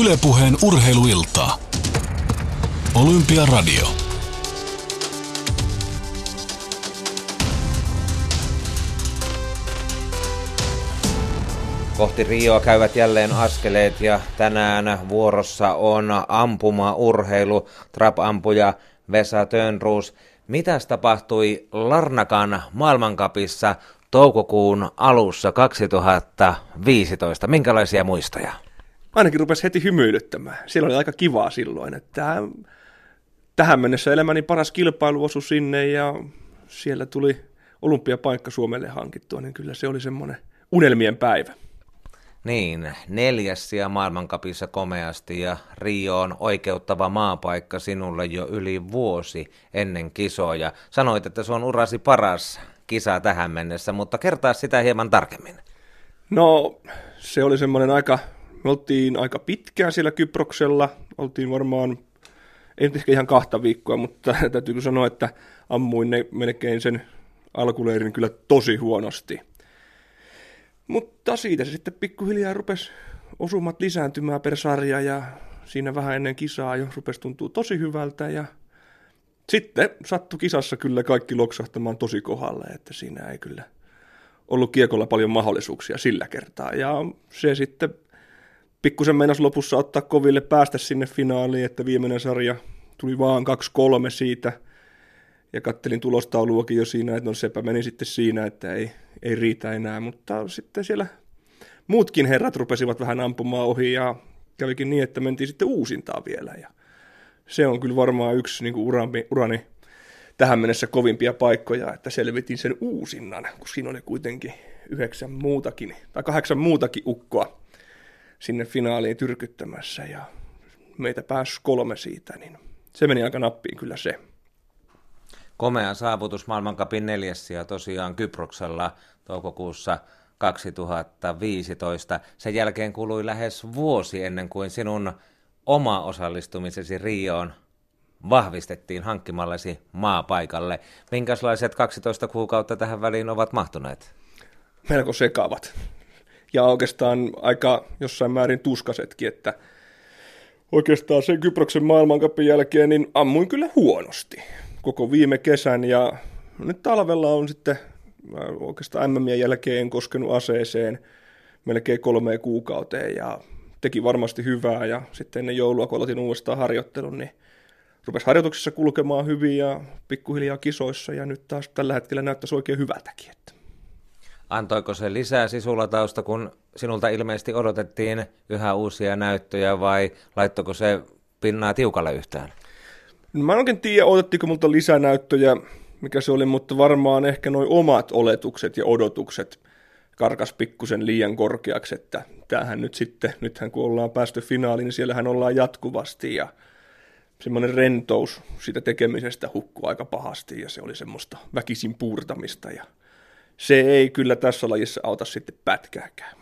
Ylepuheen urheiluiltaa. Olympiaradio. Kohti Rioa käyvät jälleen askeleet ja tänään vuorossa on ampuma-urheilu. Trap-ampuja Vesa Tönruus. Mitäs tapahtui Larnakan maailmankapissa toukokuun alussa 2015? Minkälaisia muistoja? Ainakin rupesi heti hymyilyttämään. Siellä oli aika kivaa silloin, että tähän mennessä elämäni paras kilpailu osui sinne ja siellä tuli olympiapaikka Suomelle hankittua, niin kyllä se oli semmoinen unelmien päivä. Niin, neljäs ja maailmankapissa komeasti ja Rio on oikeuttava maapaikka sinulle jo yli vuosi ennen kisoja. Sanoit, että se on urasi paras kisa tähän mennessä, mutta kertaa sitä hieman tarkemmin. No, se oli semmoinen aika, me oltiin aika pitkään siellä Kyproksella, oltiin varmaan, ei ehkä ihan kahta viikkoa, mutta täytyy sanoa, että ammuin ne melkein sen alkuleirin kyllä tosi huonosti. Mutta siitä se sitten pikkuhiljaa rupesi osumat lisääntymään per sarja ja siinä vähän ennen kisaa jo rupesi tuntua tosi hyvältä ja sitten sattui kisassa kyllä kaikki loksahtamaan tosi kohdalle, että siinä ei kyllä ollut kiekolla paljon mahdollisuuksia sillä kertaa. Ja se sitten pikkusen meinasi lopussa ottaa koville päästä sinne finaaliin, että viimeinen sarja tuli vaan 2-3 siitä. Ja kattelin tulostauluakin jo siinä, että no sepä meni sitten siinä, että ei, ei riitä enää. Mutta sitten siellä muutkin herrat rupesivat vähän ampumaan ohi ja kävikin niin, että mentiin sitten uusintaan vielä. Ja se on kyllä varmaan yksi niin urani, urani tähän mennessä kovimpia paikkoja, että selvitin sen uusinnan, kun siinä oli kuitenkin yhdeksän muutakin, tai kahdeksan muutakin ukkoa sinne finaaliin tyrkyttämässä, ja meitä pääsi kolme siitä, niin se meni aika nappiin kyllä se. Komea saavutus maailmankapin neljässä ja tosiaan Kyproksella toukokuussa 2015. Sen jälkeen kului lähes vuosi ennen kuin sinun oma osallistumisesi Rioon vahvistettiin hankkimallesi maapaikalle. Minkälaiset 12 kuukautta tähän väliin ovat mahtuneet? Melko sekavat. Ja oikeastaan aika jossain määrin tuskasetkin, että oikeastaan sen Kyproksen maailmankapin jälkeen niin ammuin kyllä huonosti koko viime kesän ja nyt talvella on sitten oikeastaan MM jälkeen en koskenut aseeseen melkein kolmeen kuukauteen ja teki varmasti hyvää ja sitten ennen joulua, kun aloitin uudestaan harjoittelun, niin rupesi harjoituksissa kulkemaan hyvin ja pikkuhiljaa kisoissa ja nyt taas tällä hetkellä näyttäisi oikein hyvältäkin. Että. Antoiko se lisää sisulatausta, kun sinulta ilmeisesti odotettiin yhä uusia näyttöjä vai laittoiko se pinnaa tiukalle yhtään? No, mä en oikein tiedä, odottiko multa lisänäyttöjä, mikä se oli, mutta varmaan ehkä noin omat oletukset ja odotukset karkas pikkusen liian korkeaksi, että tämähän nyt sitten, nythän kun ollaan päästy finaaliin, niin siellähän ollaan jatkuvasti ja semmoinen rentous siitä tekemisestä hukkuu aika pahasti ja se oli semmoista väkisin puurtamista ja se ei kyllä tässä lajissa auta sitten pätkääkään.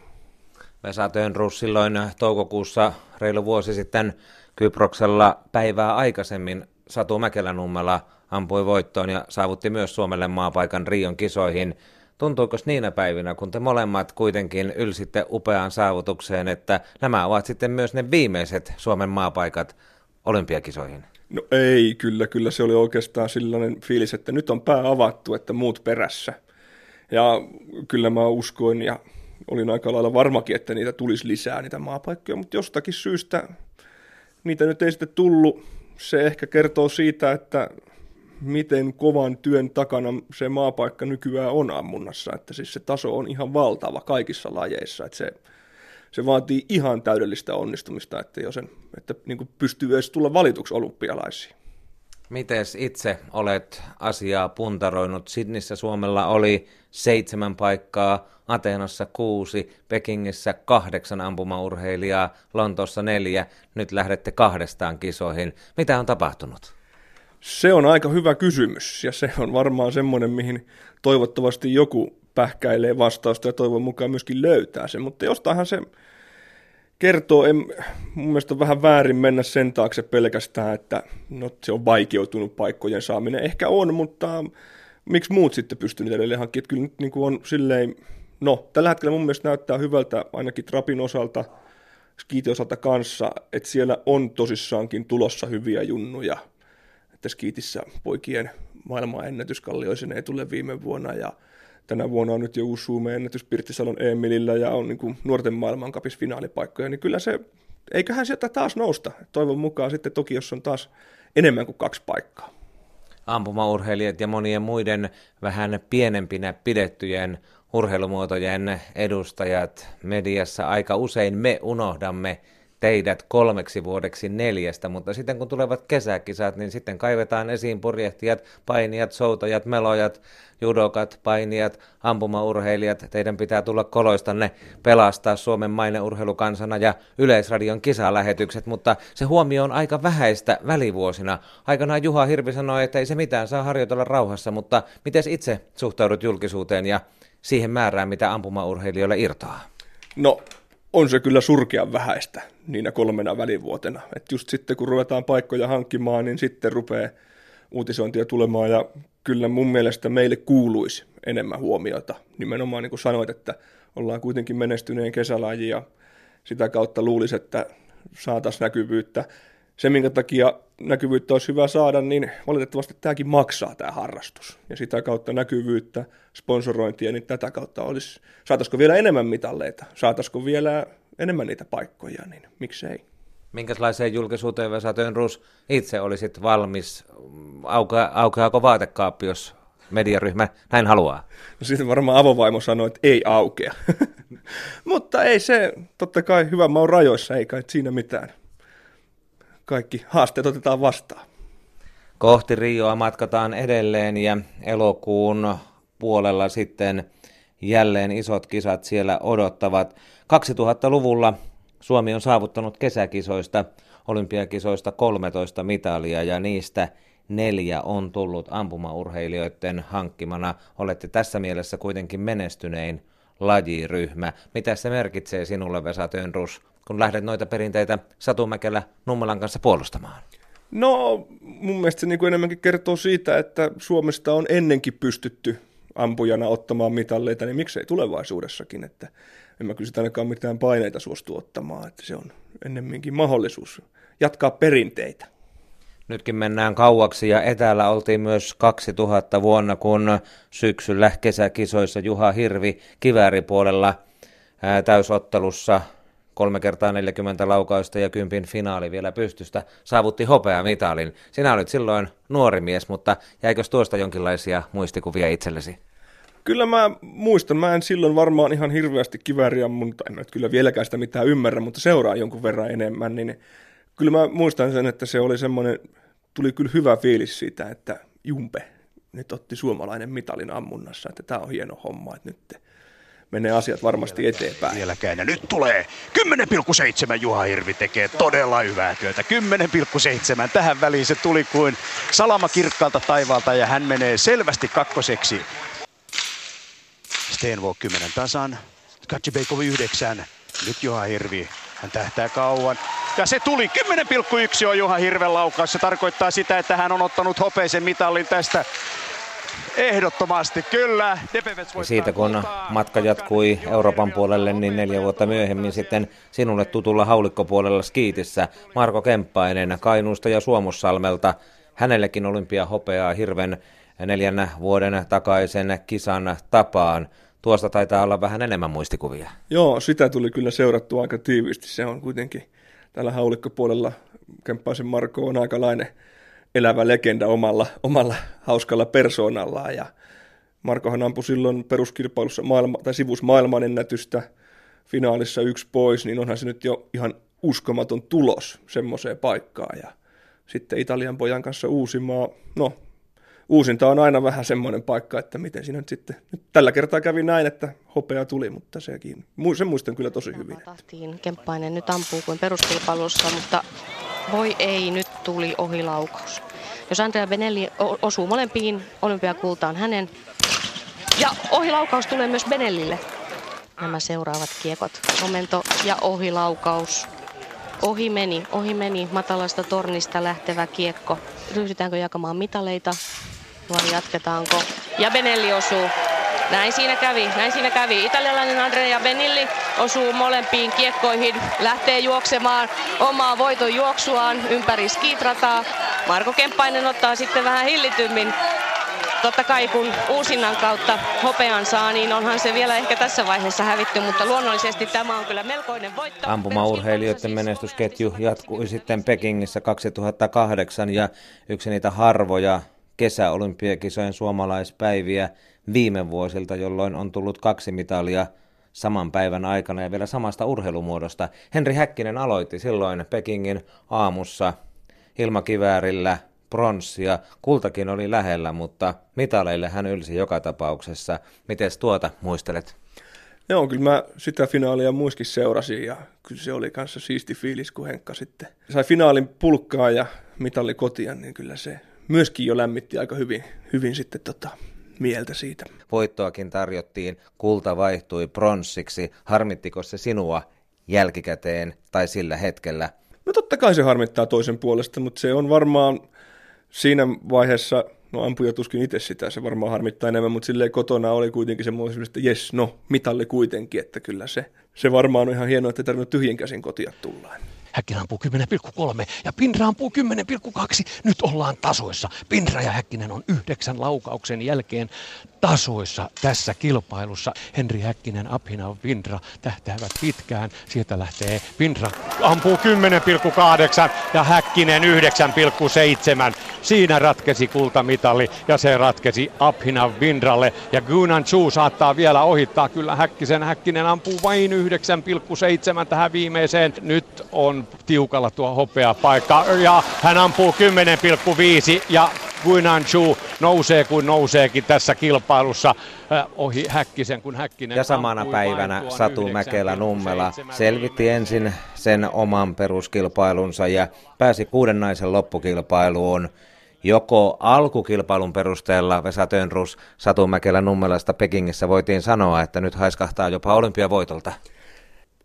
Vesa Tönrus silloin toukokuussa reilu vuosi sitten Kyproksella päivää aikaisemmin Satu Mäkelänummela ampui voittoon ja saavutti myös Suomelle maapaikan Rion kisoihin – Tuntuuko niinä päivinä, kun te molemmat kuitenkin ylsitte upeaan saavutukseen, että nämä ovat sitten myös ne viimeiset Suomen maapaikat olympiakisoihin? No ei, kyllä, kyllä se oli oikeastaan sellainen fiilis, että nyt on pää avattu, että muut perässä. Ja kyllä mä uskoin ja olin aika lailla varmakin, että niitä tulisi lisää, niitä maapaikkoja, mutta jostakin syystä niitä nyt ei sitten tullut. Se ehkä kertoo siitä, että miten kovan työn takana se maapaikka nykyään on ammunnassa, että siis se taso on ihan valtava kaikissa lajeissa, että se, se vaatii ihan täydellistä onnistumista, että, jo sen, että niin pystyy edes tulla valituksi olympialaisiin. Miten itse olet asiaa puntaroinut? Sidnissä Suomella oli seitsemän paikkaa, Ateenassa kuusi, Pekingissä kahdeksan ampumaurheilijaa, Lontoossa neljä, nyt lähdette kahdestaan kisoihin. Mitä on tapahtunut? Se on aika hyvä kysymys ja se on varmaan semmoinen, mihin toivottavasti joku pähkäilee vastausta ja toivon mukaan myöskin löytää sen, mutta jostainhan se kertoo, en, mun mielestä on vähän väärin mennä sen taakse pelkästään, että no, se on vaikeutunut paikkojen saaminen. Ehkä on, mutta miksi muut sitten pystyvät edelleen hankkimaan? Kyllä nyt niin kuin on silleen, no tällä hetkellä mun mielestä näyttää hyvältä ainakin Trapin osalta. skiitin osalta kanssa, että siellä on tosissaankin tulossa hyviä junnuja. Että skiitissä poikien maailmanennätyskallioisen ei tule viime vuonna ja tänä vuonna on nyt jo uusi Suomen ennätys Pirttisalon Emilillä ja on niin kuin nuorten maailmankapis finaalipaikkoja, niin kyllä se, eiköhän sieltä taas nousta. Toivon mukaan sitten Tokiossa on taas enemmän kuin kaksi paikkaa. Ampumaurheilijat ja monien muiden vähän pienempinä pidettyjen urheilumuotojen edustajat mediassa aika usein me unohdamme teidät kolmeksi vuodeksi neljästä, mutta sitten kun tulevat kesäkisat, niin sitten kaivetaan esiin purjehtijat, painijat, soutajat, melojat, judokat, painijat, ampumaurheilijat. Teidän pitää tulla koloistanne pelastaa Suomen maineurheilukansana ja Yleisradion kisalähetykset, mutta se huomio on aika vähäistä välivuosina. Aikanaan Juha Hirvi sanoi, että ei se mitään, saa harjoitella rauhassa, mutta miten itse suhtaudut julkisuuteen ja siihen määrään, mitä ampumaurheilijoille irtoaa? No, on se kyllä surkean vähäistä niinä kolmena välivuotena. Et just sitten kun ruvetaan paikkoja hankkimaan, niin sitten rupeaa uutisointia tulemaan ja kyllä mun mielestä meille kuuluisi enemmän huomiota. Nimenomaan niin kuin sanoit, että ollaan kuitenkin menestyneen kesälaji ja sitä kautta luulisi, että saataisiin näkyvyyttä. Se, minkä takia näkyvyyttä olisi hyvä saada, niin valitettavasti tämäkin maksaa tämä harrastus. Ja sitä kautta näkyvyyttä, sponsorointia, niin tätä kautta olisi, saataisiko vielä enemmän mitalleita, saataisiko vielä enemmän niitä paikkoja, niin miksei. Minkälaiseen julkisuuteen Vesa Tönrus itse olisit valmis? Auke, aukeaako vaatekaappi, jos mediaryhmä näin haluaa? No sitten varmaan avovaimo sanoi, että ei aukea. Mutta ei se, totta kai hyvä maun rajoissa, ei kai siinä mitään. Kaikki haasteet otetaan vastaan. Kohti Rioa matkataan edelleen ja elokuun puolella sitten jälleen isot kisat siellä odottavat. 2000-luvulla Suomi on saavuttanut kesäkisoista, olympiakisoista 13 mitalia ja niistä neljä on tullut ampumaurheilijoiden hankkimana. Olette tässä mielessä kuitenkin menestynein lajiryhmä. Mitä se merkitsee sinulle, Vesa Tönrus, kun lähdet noita perinteitä Satumäkelä Nummelan kanssa puolustamaan? No, mun mielestä se niin kuin enemmänkin kertoo siitä, että Suomesta on ennenkin pystytty ampujana ottamaan mitalleita, niin miksei tulevaisuudessakin, että en mä kyllä sitä ainakaan mitään paineita suostu ottamaan, että se on ennemminkin mahdollisuus jatkaa perinteitä. Nytkin mennään kauaksi ja etäällä oltiin myös 2000 vuonna, kun syksyllä kesäkisoissa Juha Hirvi kivääripuolella ää, täysottelussa kolme kertaa 40 laukausta ja kympin finaali vielä pystystä, saavutti hopea mitalin. Sinä olit silloin nuori mies, mutta jäikö tuosta jonkinlaisia muistikuvia itsellesi? Kyllä mä muistan, mä en silloin varmaan ihan hirveästi kivääriä, mutta en nyt kyllä vieläkään sitä mitään ymmärrä, mutta seuraa jonkun verran enemmän, niin kyllä mä muistan sen, että se oli semmoinen, tuli kyllä hyvä fiilis siitä, että Jumpe nyt otti suomalainen mitalin ammunnassa, että tämä on hieno homma, että nyt menee asiat varmasti vieläkään, eteenpäin. Vieläkään. Ja nyt tulee 10,7 Juha Hirvi tekee todella hyvää työtä. 10,7. Tähän väliin se tuli kuin salama kirkkaalta taivaalta ja hän menee selvästi kakkoseksi. Stenvåg 10 tasan. Katsibeikov 9. Nyt Juha Hirvi. Hän tähtää kauan. Ja se tuli 10,1 on Juha Hirven laukaus. Se tarkoittaa sitä, että hän on ottanut hopeisen mitallin tästä Ehdottomasti, kyllä. Ja siitä kun matka jatkui Euroopan puolelle, niin neljä vuotta myöhemmin sitten sinulle tutulla haulikkopuolella skiitissä Marko Kemppainen Kainuusta ja Suomussalmelta. Hänellekin olympia hopeaa hirven neljän vuoden takaisen kisan tapaan. Tuosta taitaa olla vähän enemmän muistikuvia. Joo, sitä tuli kyllä seurattua aika tiiviisti. Se on kuitenkin tällä haulikkopuolella Kemppaisen Marko on aikalainen elävä legenda omalla, omalla hauskalla persoonallaan. Ja Markohan ampui silloin peruskilpailussa maailma, tai sivus maailmanennätystä finaalissa yksi pois, niin onhan se nyt jo ihan uskomaton tulos semmoiseen paikkaan. Ja sitten Italian pojan kanssa uusimaa, no uusinta on aina vähän semmoinen paikka, että miten siinä nyt sitten, nyt tällä kertaa kävi näin, että hopea tuli, mutta sekin, sen muistan kyllä tosi hyvin. Tahtiin Kemppainen nyt ampuu kuin peruskilpailussa, mutta voi ei, nyt tuli ohilaukaus. Jos Andrea Benelli osuu molempiin, olympiakulta on hänen. Ja ohilaukaus tulee myös Benellille. Nämä seuraavat kiekot. Momento ja ohilaukaus. Ohi meni, ohi meni matalasta tornista lähtevä kiekko. Ryhdytäänkö jakamaan mitaleita vai jatketaanko? Ja Benelli osuu. Näin siinä kävi, näin siinä kävi. Italialainen Andrea Benilli osuu molempiin kiekkoihin, lähtee juoksemaan omaa voiton juoksuaan ympäri skitrataa. Marko Kemppainen ottaa sitten vähän hillitymmin totta kai kun uusinnan kautta hopean saa, niin onhan se vielä ehkä tässä vaiheessa hävitty, mutta luonnollisesti tämä on kyllä melkoinen voitto. Ampumaurheilijoiden menestysketju jatkui sitten Pekingissä 2008 ja yksi niitä harvoja kesäolympiakisojen suomalaispäiviä viime vuosilta, jolloin on tullut kaksi mitalia saman päivän aikana ja vielä samasta urheilumuodosta. Henri Häkkinen aloitti silloin Pekingin aamussa ilmakiväärillä pronssia. Kultakin oli lähellä, mutta mitaleille hän ylsi joka tapauksessa. Miten tuota muistelet? Joo, kyllä mä sitä finaalia muiskin seurasin ja kyllä se oli kanssa siisti fiilis, kun Henkka sitten sai finaalin pulkkaa ja mitalli kotia, niin kyllä se myöskin jo lämmitti aika hyvin, hyvin sitten tota, mieltä siitä. Voittoakin tarjottiin, kulta vaihtui pronssiksi. Harmittiko se sinua jälkikäteen tai sillä hetkellä? No totta kai se harmittaa toisen puolesta, mutta se on varmaan siinä vaiheessa, no ampuja tuskin itse sitä, se varmaan harmittaa enemmän, mutta silleen kotona oli kuitenkin semmoinen, että jes, no, mitalli kuitenkin, että kyllä se, se varmaan on ihan hienoa, että ei tarvinnut tyhjin käsin kotia tullaan. Häkkinen ampuu 10,3 ja Pinra ampuu 10,2. Nyt ollaan tasoissa. Pinra ja Häkkinen on yhdeksän laukauksen jälkeen tasoissa tässä kilpailussa. Henri Häkkinen, Abhinav, Pinra tähtäävät pitkään. Sieltä lähtee Pinra ampuu 10,8 ja Häkkinen 9,7. Siinä ratkesi kultamitali ja se ratkesi Abhinav Pindralle. Ja Gunan Chu saattaa vielä ohittaa kyllä Häkkisen. Häkkinen ampuu vain 9,7 tähän viimeiseen. Nyt on tiukalla tuo hopea paikka ja hän ampuu 10,5 ja Guinan Chu nousee kuin nouseekin tässä kilpailussa ohi Häkkisen, kun Häkkinen Ja samana päivänä Satu Mäkelä Nummela selvitti ensin sen oman peruskilpailunsa ja pääsi kuuden naisen loppukilpailuun. Joko alkukilpailun perusteella Vesa Tönrus Satu Mäkelä Nummelasta Pekingissä voitiin sanoa, että nyt haiskahtaa jopa olympiavoitolta?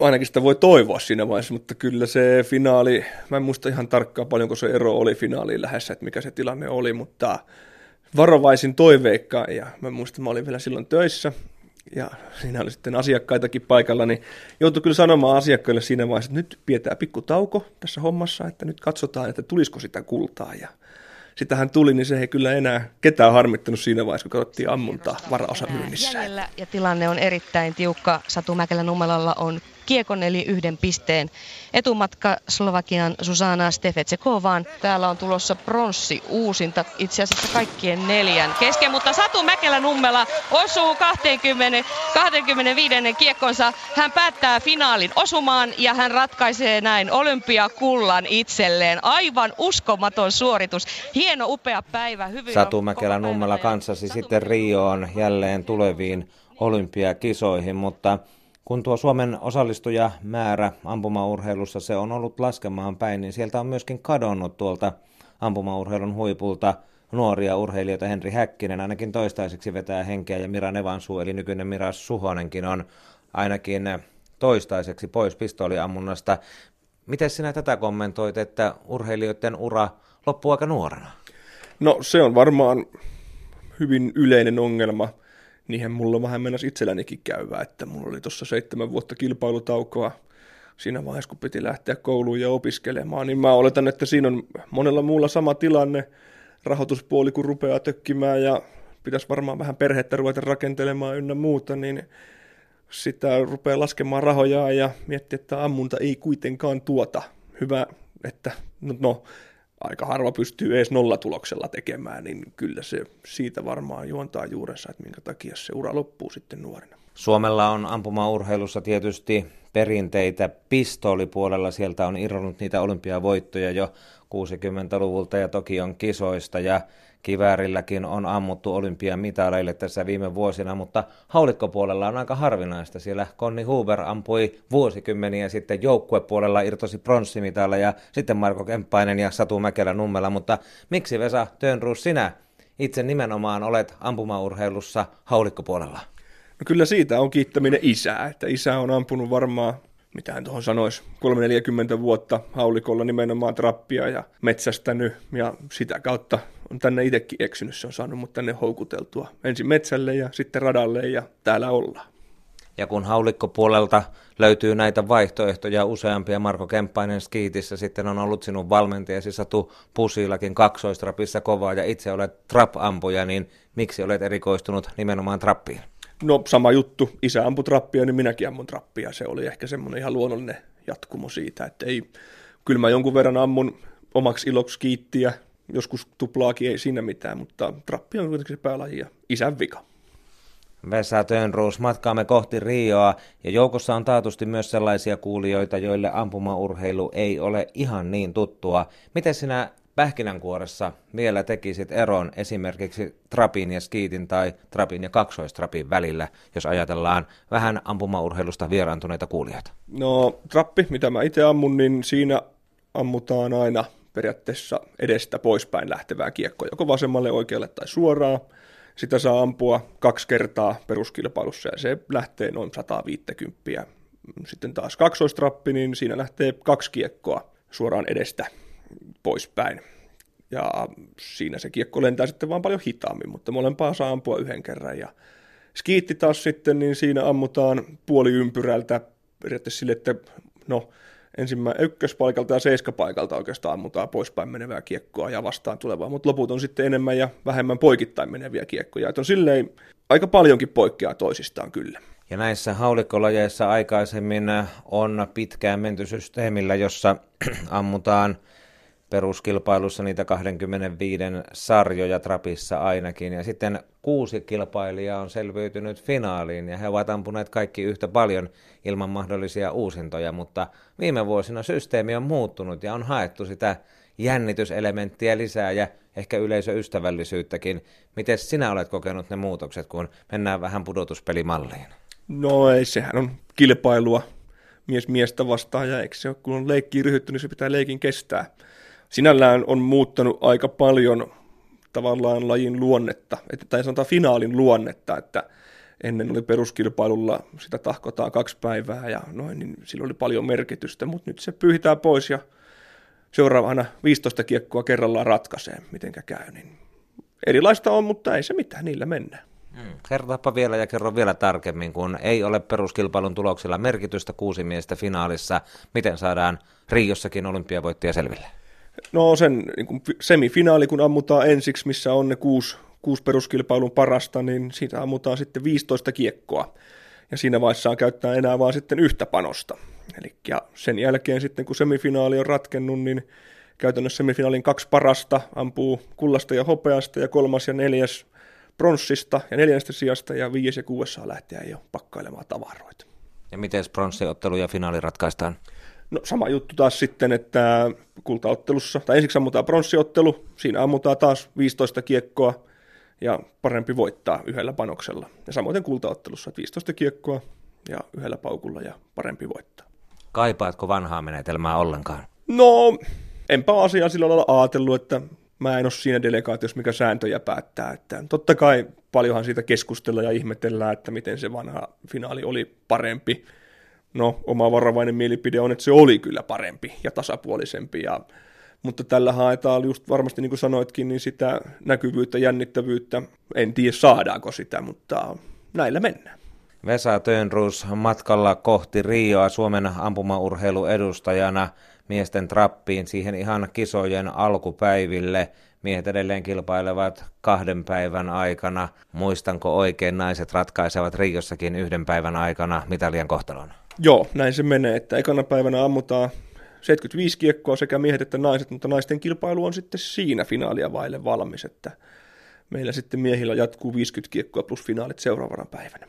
Ainakin sitä voi toivoa siinä vaiheessa, mutta kyllä se finaali, mä en muista ihan tarkkaan paljonko se ero oli finaaliin lähdössä, että mikä se tilanne oli, mutta varovaisin toiveikka ja mä muistan, mä olin vielä silloin töissä ja siinä oli sitten asiakkaitakin paikalla, niin joutui kyllä sanomaan asiakkaille siinä vaiheessa, että nyt pidetään pikku tauko tässä hommassa, että nyt katsotaan, että tulisiko sitä kultaa ja sitä hän tuli, niin se ei kyllä enää ketään harmittanut siinä vaiheessa, kun katsottiin ammuntaa varaosa myynnissä. ja tilanne on erittäin tiukka. Satu Mäkelän Nummelalla on kiekon eli yhden pisteen etumatka Slovakian Susana Stefetsekovaan. Täällä on tulossa pronssi uusinta itse asiassa kaikkien neljän kesken, mutta Satu Mäkelä Nummela osuu 20, 25. kiekkonsa. Hän päättää finaalin osumaan ja hän ratkaisee näin olympiakullan itselleen. Aivan uskomaton suoritus. Hieno, upea päivä. Hyvin Satu Mäkelä Nummela kanssasi sitten Rioon jälleen tuleviin olympiakisoihin, mutta kun tuo Suomen osallistujamäärä ampumaurheilussa se on ollut laskemaan päin, niin sieltä on myöskin kadonnut tuolta ampumaurheilun huipulta nuoria urheilijoita. Henri Häkkinen ainakin toistaiseksi vetää henkeä ja Mira Nevansu, eli nykyinen Mira Suhonenkin on ainakin toistaiseksi pois pistooliammunnasta. Miten sinä tätä kommentoit, että urheilijoiden ura loppuu aika nuorena? No se on varmaan hyvin yleinen ongelma – niinhän mulla vähän mennäisi itsellänikin käyvää, että mulla oli tuossa seitsemän vuotta kilpailutaukoa siinä vaiheessa, kun piti lähteä kouluun ja opiskelemaan, niin mä oletan, että siinä on monella muulla sama tilanne, rahoituspuoli kun rupeaa tökkimään ja pitäisi varmaan vähän perhettä ruveta rakentelemaan ynnä muuta, niin sitä rupeaa laskemaan rahoja ja miettiä, että ammunta ei kuitenkaan tuota. Hyvä, että no, no aika harva pystyy edes nollatuloksella tekemään, niin kyllä se siitä varmaan juontaa juurensa, että minkä takia se ura loppuu sitten nuorena. Suomella on ampumaurheilussa tietysti perinteitä pistoolipuolella. Sieltä on irronnut niitä olympiavoittoja jo 60-luvulta ja Tokion kisoista ja kiväärilläkin on ammuttu olympiamitaleille tässä viime vuosina, mutta haulikkopuolella on aika harvinaista. Siellä Konni Huber ampui vuosikymmeniä sitten joukkuepuolella irtosi pronssimitalla ja sitten Marko Kemppainen ja Satu Mäkelä Nummela, mutta miksi Vesa Tönruus sinä itse nimenomaan olet ampumaurheilussa haulikkopuolella? No kyllä siitä on kiittäminen isää, että isä on ampunut varmaan mitähän tuohon sanoisi, 340 vuotta haulikolla nimenomaan trappia ja metsästänyt ja sitä kautta on tänne itsekin eksynyt, se on saanut mut tänne houkuteltua. Ensin metsälle ja sitten radalle ja täällä ollaan. Ja kun haulikkopuolelta löytyy näitä vaihtoehtoja useampia, Marko Kemppainen Skiitissä sitten on ollut sinun valmentajasi Satu Pusilakin kaksoistrapissa kovaa ja itse olet trap-ampuja, niin miksi olet erikoistunut nimenomaan trappiin? No sama juttu, isä ampui trappia, niin minäkin ammun trappia. Se oli ehkä semmoinen ihan luonnollinen jatkumo siitä, että ei, kyllä mä jonkun verran ammun omaksi iloksi kiittiä, joskus tuplaakin ei siinä mitään, mutta trappi on kuitenkin se päälaji ja isän vika. Vesa Tönruus, matkaamme kohti Rioa ja joukossa on taatusti myös sellaisia kuulijoita, joille ampumaurheilu ei ole ihan niin tuttua. Miten sinä pähkinänkuoressa vielä tekisit eron esimerkiksi trapin ja skiitin tai trapin ja kaksoistrapin välillä, jos ajatellaan vähän ampumaurheilusta vieraantuneita kuulijoita? No trappi, mitä mä itse ammun, niin siinä ammutaan aina periaatteessa edestä poispäin lähtevää kiekkoa, joko vasemmalle, oikealle tai suoraan. Sitä saa ampua kaksi kertaa peruskilpailussa ja se lähtee noin 150. Sitten taas kaksoistrappi, niin siinä lähtee kaksi kiekkoa suoraan edestä poispäin. Ja siinä se kiekko lentää sitten vaan paljon hitaammin, mutta molempaa saa ampua yhden kerran. Ja skiitti taas sitten, niin siinä ammutaan puoli ympyrältä periaatteessa sille, että no, ensimmäinen ykköspaikalta ja seiskapaikalta oikeastaan ammutaan poispäin menevää kiekkoa ja vastaan tulevaa, mutta loput on sitten enemmän ja vähemmän poikittain meneviä kiekkoja. Että on silleen aika paljonkin poikkeaa toisistaan kyllä. Ja näissä haulikkolajeissa aikaisemmin on pitkään menty systeemillä, jossa ammutaan – peruskilpailussa niitä 25 sarjoja trapissa ainakin. Ja sitten kuusi kilpailijaa on selviytynyt finaaliin ja he ovat ampuneet kaikki yhtä paljon ilman mahdollisia uusintoja, mutta viime vuosina systeemi on muuttunut ja on haettu sitä jännityselementtiä lisää ja ehkä yleisöystävällisyyttäkin. Miten sinä olet kokenut ne muutokset, kun mennään vähän pudotuspelimalliin? No ei, sehän on kilpailua mies miestä vastaan ja eikö se ole, kun on leikkiin ryhdytty, niin se pitää leikin kestää sinällään on muuttanut aika paljon tavallaan lajin luonnetta, että, tai sanotaan finaalin luonnetta, että ennen oli peruskilpailulla, sitä tahkotaan kaksi päivää ja noin, niin sillä oli paljon merkitystä, mutta nyt se pyyhitään pois ja seuraavana 15 kiekkoa kerrallaan ratkaisee, mitenkä käy. Niin erilaista on, mutta ei se mitään, niillä mennään. Hmm. Kertopa vielä ja kerro vielä tarkemmin, kun ei ole peruskilpailun tuloksilla merkitystä kuusi miestä finaalissa, miten saadaan Riossakin olympiavoittaja selville? No sen niin kuin semifinaali, kun ammutaan ensiksi, missä on ne kuusi, kuusi peruskilpailun parasta, niin siitä ammutaan sitten 15 kiekkoa. Ja siinä vaiheessa saa käyttää enää vain sitten yhtä panosta. Eli sen jälkeen sitten, kun semifinaali on ratkennut, niin käytännössä semifinaalin kaksi parasta ampuu kullasta ja hopeasta ja kolmas ja neljäs pronssista ja neljännestä sijasta ja viides ja kuudes saa lähteä jo pakkailemaan tavaroita. Ja miten pronssiottelu ja finaali ratkaistaan? No sama juttu taas sitten, että kultaottelussa, tai ensiksi ammutaan pronssiottelu, siinä ammutaan taas 15 kiekkoa ja parempi voittaa yhdellä panoksella. Ja samoin kultaottelussa, että 15 kiekkoa ja yhdellä paukulla ja parempi voittaa. Kaipaatko vanhaa menetelmää ollenkaan? No, enpä asiaa sillä lailla ajatellut, että mä en ole siinä delegaatiossa, mikä sääntöjä päättää. Että totta kai paljonhan siitä keskustella ja ihmetellään, että miten se vanha finaali oli parempi no, oma varovainen mielipide on, että se oli kyllä parempi ja tasapuolisempi. Ja, mutta tällä haetaan just varmasti, niin kuin sanoitkin, niin sitä näkyvyyttä, jännittävyyttä. En tiedä saadaanko sitä, mutta näillä mennään. Vesa Tönrus matkalla kohti Rioa Suomen ampumaurheiluedustajana miesten trappiin siihen ihan kisojen alkupäiville. Miehet edelleen kilpailevat kahden päivän aikana. Muistanko oikein, naiset ratkaisevat Riossakin yhden päivän aikana mitalien kohtalon? Joo, näin se menee, että ekana päivänä ammutaan 75 kiekkoa sekä miehet että naiset, mutta naisten kilpailu on sitten siinä finaalia vaille valmis, että meillä sitten miehillä jatkuu 50 kiekkoa plus finaalit seuraavana päivänä.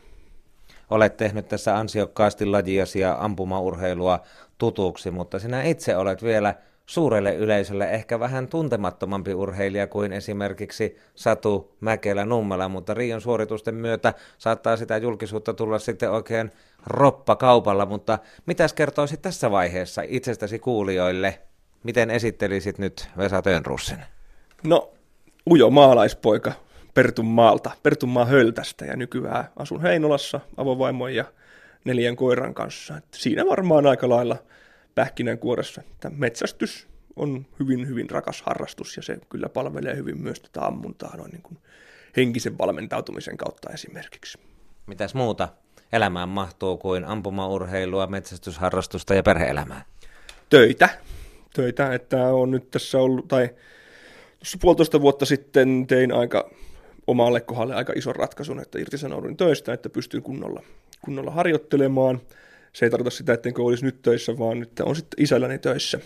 Olet tehnyt tässä ansiokkaasti lajiasi ja ampumaurheilua tutuksi, mutta sinä itse olet vielä suurelle yleisölle ehkä vähän tuntemattomampi urheilija kuin esimerkiksi Satu Mäkelä Nummela, mutta Rion suoritusten myötä saattaa sitä julkisuutta tulla sitten oikein roppa kaupalla, mutta mitäs kertoisit tässä vaiheessa itsestäsi kuulijoille? Miten esittelisit nyt Vesa Tönrussin? No, ujo maalaispoika Pertunmaalta, Pertunmaan höltästä ja nykyään asun Heinolassa avovaimoin ja neljän koiran kanssa. Et siinä varmaan aika lailla pähkinänkuoressa. Että metsästys on hyvin, hyvin rakas harrastus ja se kyllä palvelee hyvin myös tätä ammuntaa noin niin kuin henkisen valmentautumisen kautta esimerkiksi. Mitäs muuta elämään mahtuu kuin ampumaurheilua, metsästysharrastusta ja perheelämää? Töitä. Töitä, että on nyt tässä ollut, tai tuossa puolitoista vuotta sitten tein aika omalle kohdalle aika ison ratkaisun, että irtisanouduin töistä, että pystyn kunnolla, kunnolla harjoittelemaan. Se ei tarkoita sitä, ettenkö olisi nyt töissä, vaan nyt on sitten isälläni töissä.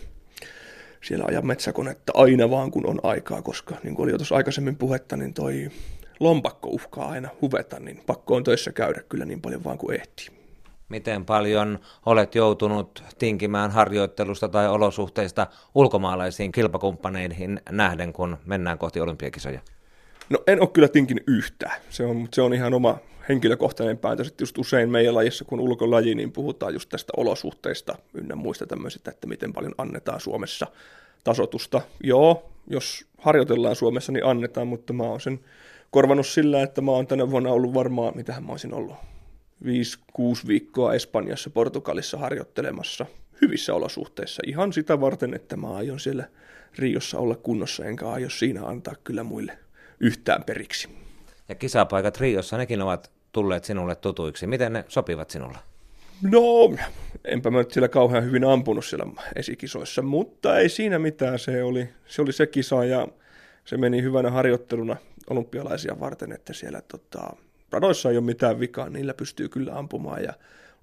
Siellä ajan metsäkonetta aina vaan, kun on aikaa, koska niin kuin oli jo tuossa aikaisemmin puhetta, niin toi lompakko uhkaa aina huveta, niin pakko on töissä käydä kyllä niin paljon vaan kuin ehtii. Miten paljon olet joutunut tinkimään harjoittelusta tai olosuhteista ulkomaalaisiin kilpakumppaneihin nähden, kun mennään kohti olympiakisoja? No en ole kyllä tinkin yhtään. Se on, se on ihan oma henkilökohtainen päätös, että just usein meidän lajissa, kun ulkolaji, niin puhutaan just tästä olosuhteista ynnä muista tämmöisistä, että miten paljon annetaan Suomessa tasotusta. Joo, jos harjoitellaan Suomessa, niin annetaan, mutta mä oon sen korvanut sillä, että mä oon tänä vuonna ollut varmaan, mitähän mä olisin ollut, 5-6 viikkoa Espanjassa, Portugalissa harjoittelemassa hyvissä olosuhteissa. Ihan sitä varten, että mä aion siellä Riossa olla kunnossa, enkä aio siinä antaa kyllä muille yhtään periksi. Ja kisapaikat Riossa, nekin ovat tulleet sinulle tutuiksi. Miten ne sopivat sinulle? No, enpä mä nyt siellä kauhean hyvin ampunut siellä esikisoissa, mutta ei siinä mitään. Se oli se, oli se kisa ja se meni hyvänä harjoitteluna olympialaisia varten, että siellä tota, radoissa ei ole mitään vikaa, niillä pystyy kyllä ampumaan ja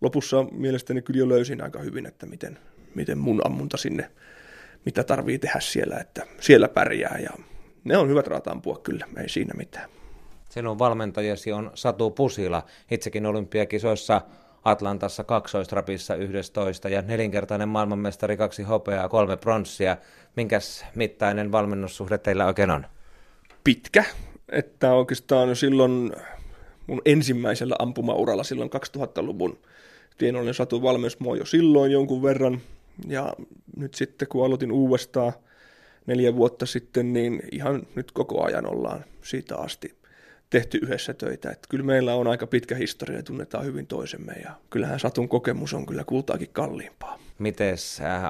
lopussa mielestäni kyllä jo löysin aika hyvin, että miten, miten mun ammunta sinne, mitä tarvii tehdä siellä, että siellä pärjää ja ne on hyvät raat ampua kyllä, ei siinä mitään. Sinun valmentajasi on Satu Pusila, itsekin olympiakisoissa Atlantassa kaksoistrapissa 11 ja nelinkertainen maailmanmestari, kaksi hopeaa, kolme pronssia. Minkäs mittainen valmennussuhde teillä oikein on? Pitkä, että oikeastaan jo silloin mun ensimmäisellä ampumauralla silloin 2000-luvun tienoinen Satu valmensi mua jo silloin jonkun verran. Ja nyt sitten kun aloitin uudestaan neljä vuotta sitten, niin ihan nyt koko ajan ollaan siitä asti tehty yhdessä töitä. Että kyllä meillä on aika pitkä historia ja tunnetaan hyvin toisemme ja kyllähän Satun kokemus on kyllä kultaakin kalliimpaa. Miten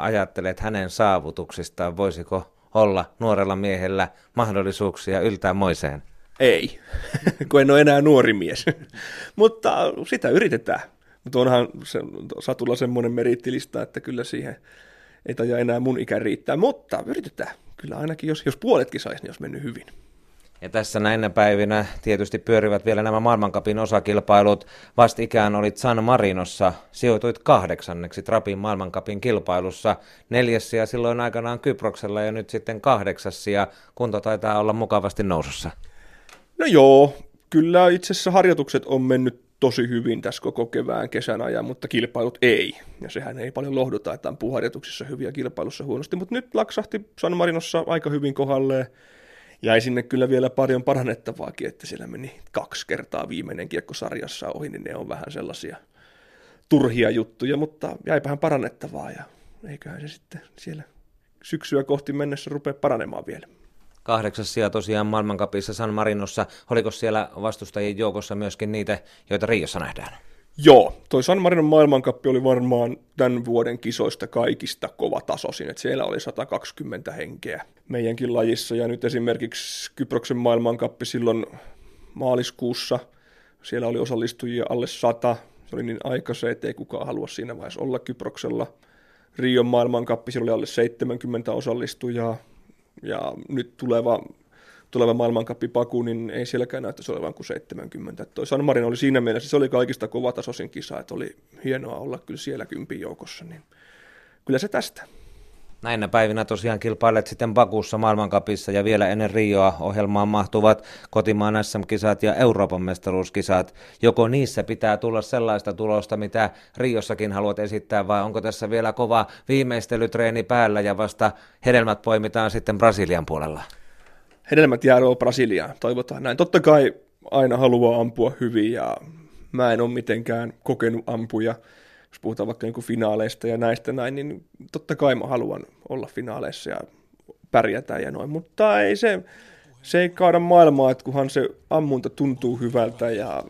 ajattelet hänen saavutuksistaan? Voisiko olla nuorella miehellä mahdollisuuksia yltää moiseen? Ei, kun en ole enää nuori mies. Mutta sitä yritetään. Mutta onhan se, Satulla semmoinen merittilista, että kyllä siihen ei taja enää mun ikä riittää. Mutta yritetään. Kyllä ainakin, jos, jos puoletkin saisi, niin olisi mennyt hyvin. Ja tässä näinä päivinä tietysti pyörivät vielä nämä maailmankapin osakilpailut. Vastikään olit San Marinossa, sijoituit kahdeksanneksi Trapin maailmankapin kilpailussa. Neljäs ja silloin aikanaan Kyproksella ja nyt sitten kahdeksas ja kunto taitaa olla mukavasti nousussa. No joo, kyllä itse asiassa harjoitukset on mennyt tosi hyvin tässä koko kevään kesän ajan, mutta kilpailut ei. Ja sehän ei paljon lohduta, että harjoituksissa hyviä kilpailussa huonosti, mutta nyt laksahti San Marinossa aika hyvin kohdalleen jäi sinne kyllä vielä paljon parannettavaakin, että siellä meni kaksi kertaa viimeinen kiekko sarjassa ohi, niin ne on vähän sellaisia turhia juttuja, mutta jäipähän parannettavaa ja eiköhän se sitten siellä syksyä kohti mennessä rupea paranemaan vielä. Kahdeksas sija tosiaan maailmankapissa San Marinossa. Oliko siellä vastustajien joukossa myöskin niitä, joita Riossa nähdään? Joo, toi San Marinon maailmankappi oli varmaan tämän vuoden kisoista kaikista kova tasoisin, että siellä oli 120 henkeä meidänkin lajissa, ja nyt esimerkiksi Kyproksen maailmankappi silloin maaliskuussa, siellä oli osallistujia alle 100, se oli niin aikaisin, että ei kukaan halua siinä vaiheessa olla Kyproksella. Rion maailmankappi, siellä oli alle 70 osallistujaa, ja nyt tuleva tuleva maailmankappi Paku, niin ei sielläkään näyttäisi olevan kuin 70. Toi San Marino oli siinä mielessä, se oli kaikista kovatasoisin kisa, että oli hienoa olla kyllä siellä kympin joukossa, niin kyllä se tästä. Näinä päivinä tosiaan kilpailet sitten Bakussa maailmankapissa ja vielä ennen Rioa ohjelmaan mahtuvat kotimaan SM-kisat ja Euroopan mestaruuskisat. Joko niissä pitää tulla sellaista tulosta, mitä Riossakin haluat esittää vai onko tässä vielä kova viimeistelytreeni päällä ja vasta hedelmät poimitaan sitten Brasilian puolella? Hedelmät jää Brasiliaan, toivotaan näin. Totta kai aina haluaa ampua hyvin ja mä en ole mitenkään kokenut ampuja, jos puhutaan vaikka niin finaaleista ja näistä näin, niin totta kai mä haluan olla finaaleissa ja pärjätä ja noin, mutta ei se, se ei kaada maailmaa, että kunhan se ammunta tuntuu hyvältä ja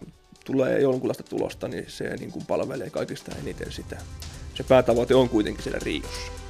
tulee jonkunlaista tulosta, niin se niin kuin palvelee kaikista eniten sitä. Se päätavoite on kuitenkin siellä Riossa.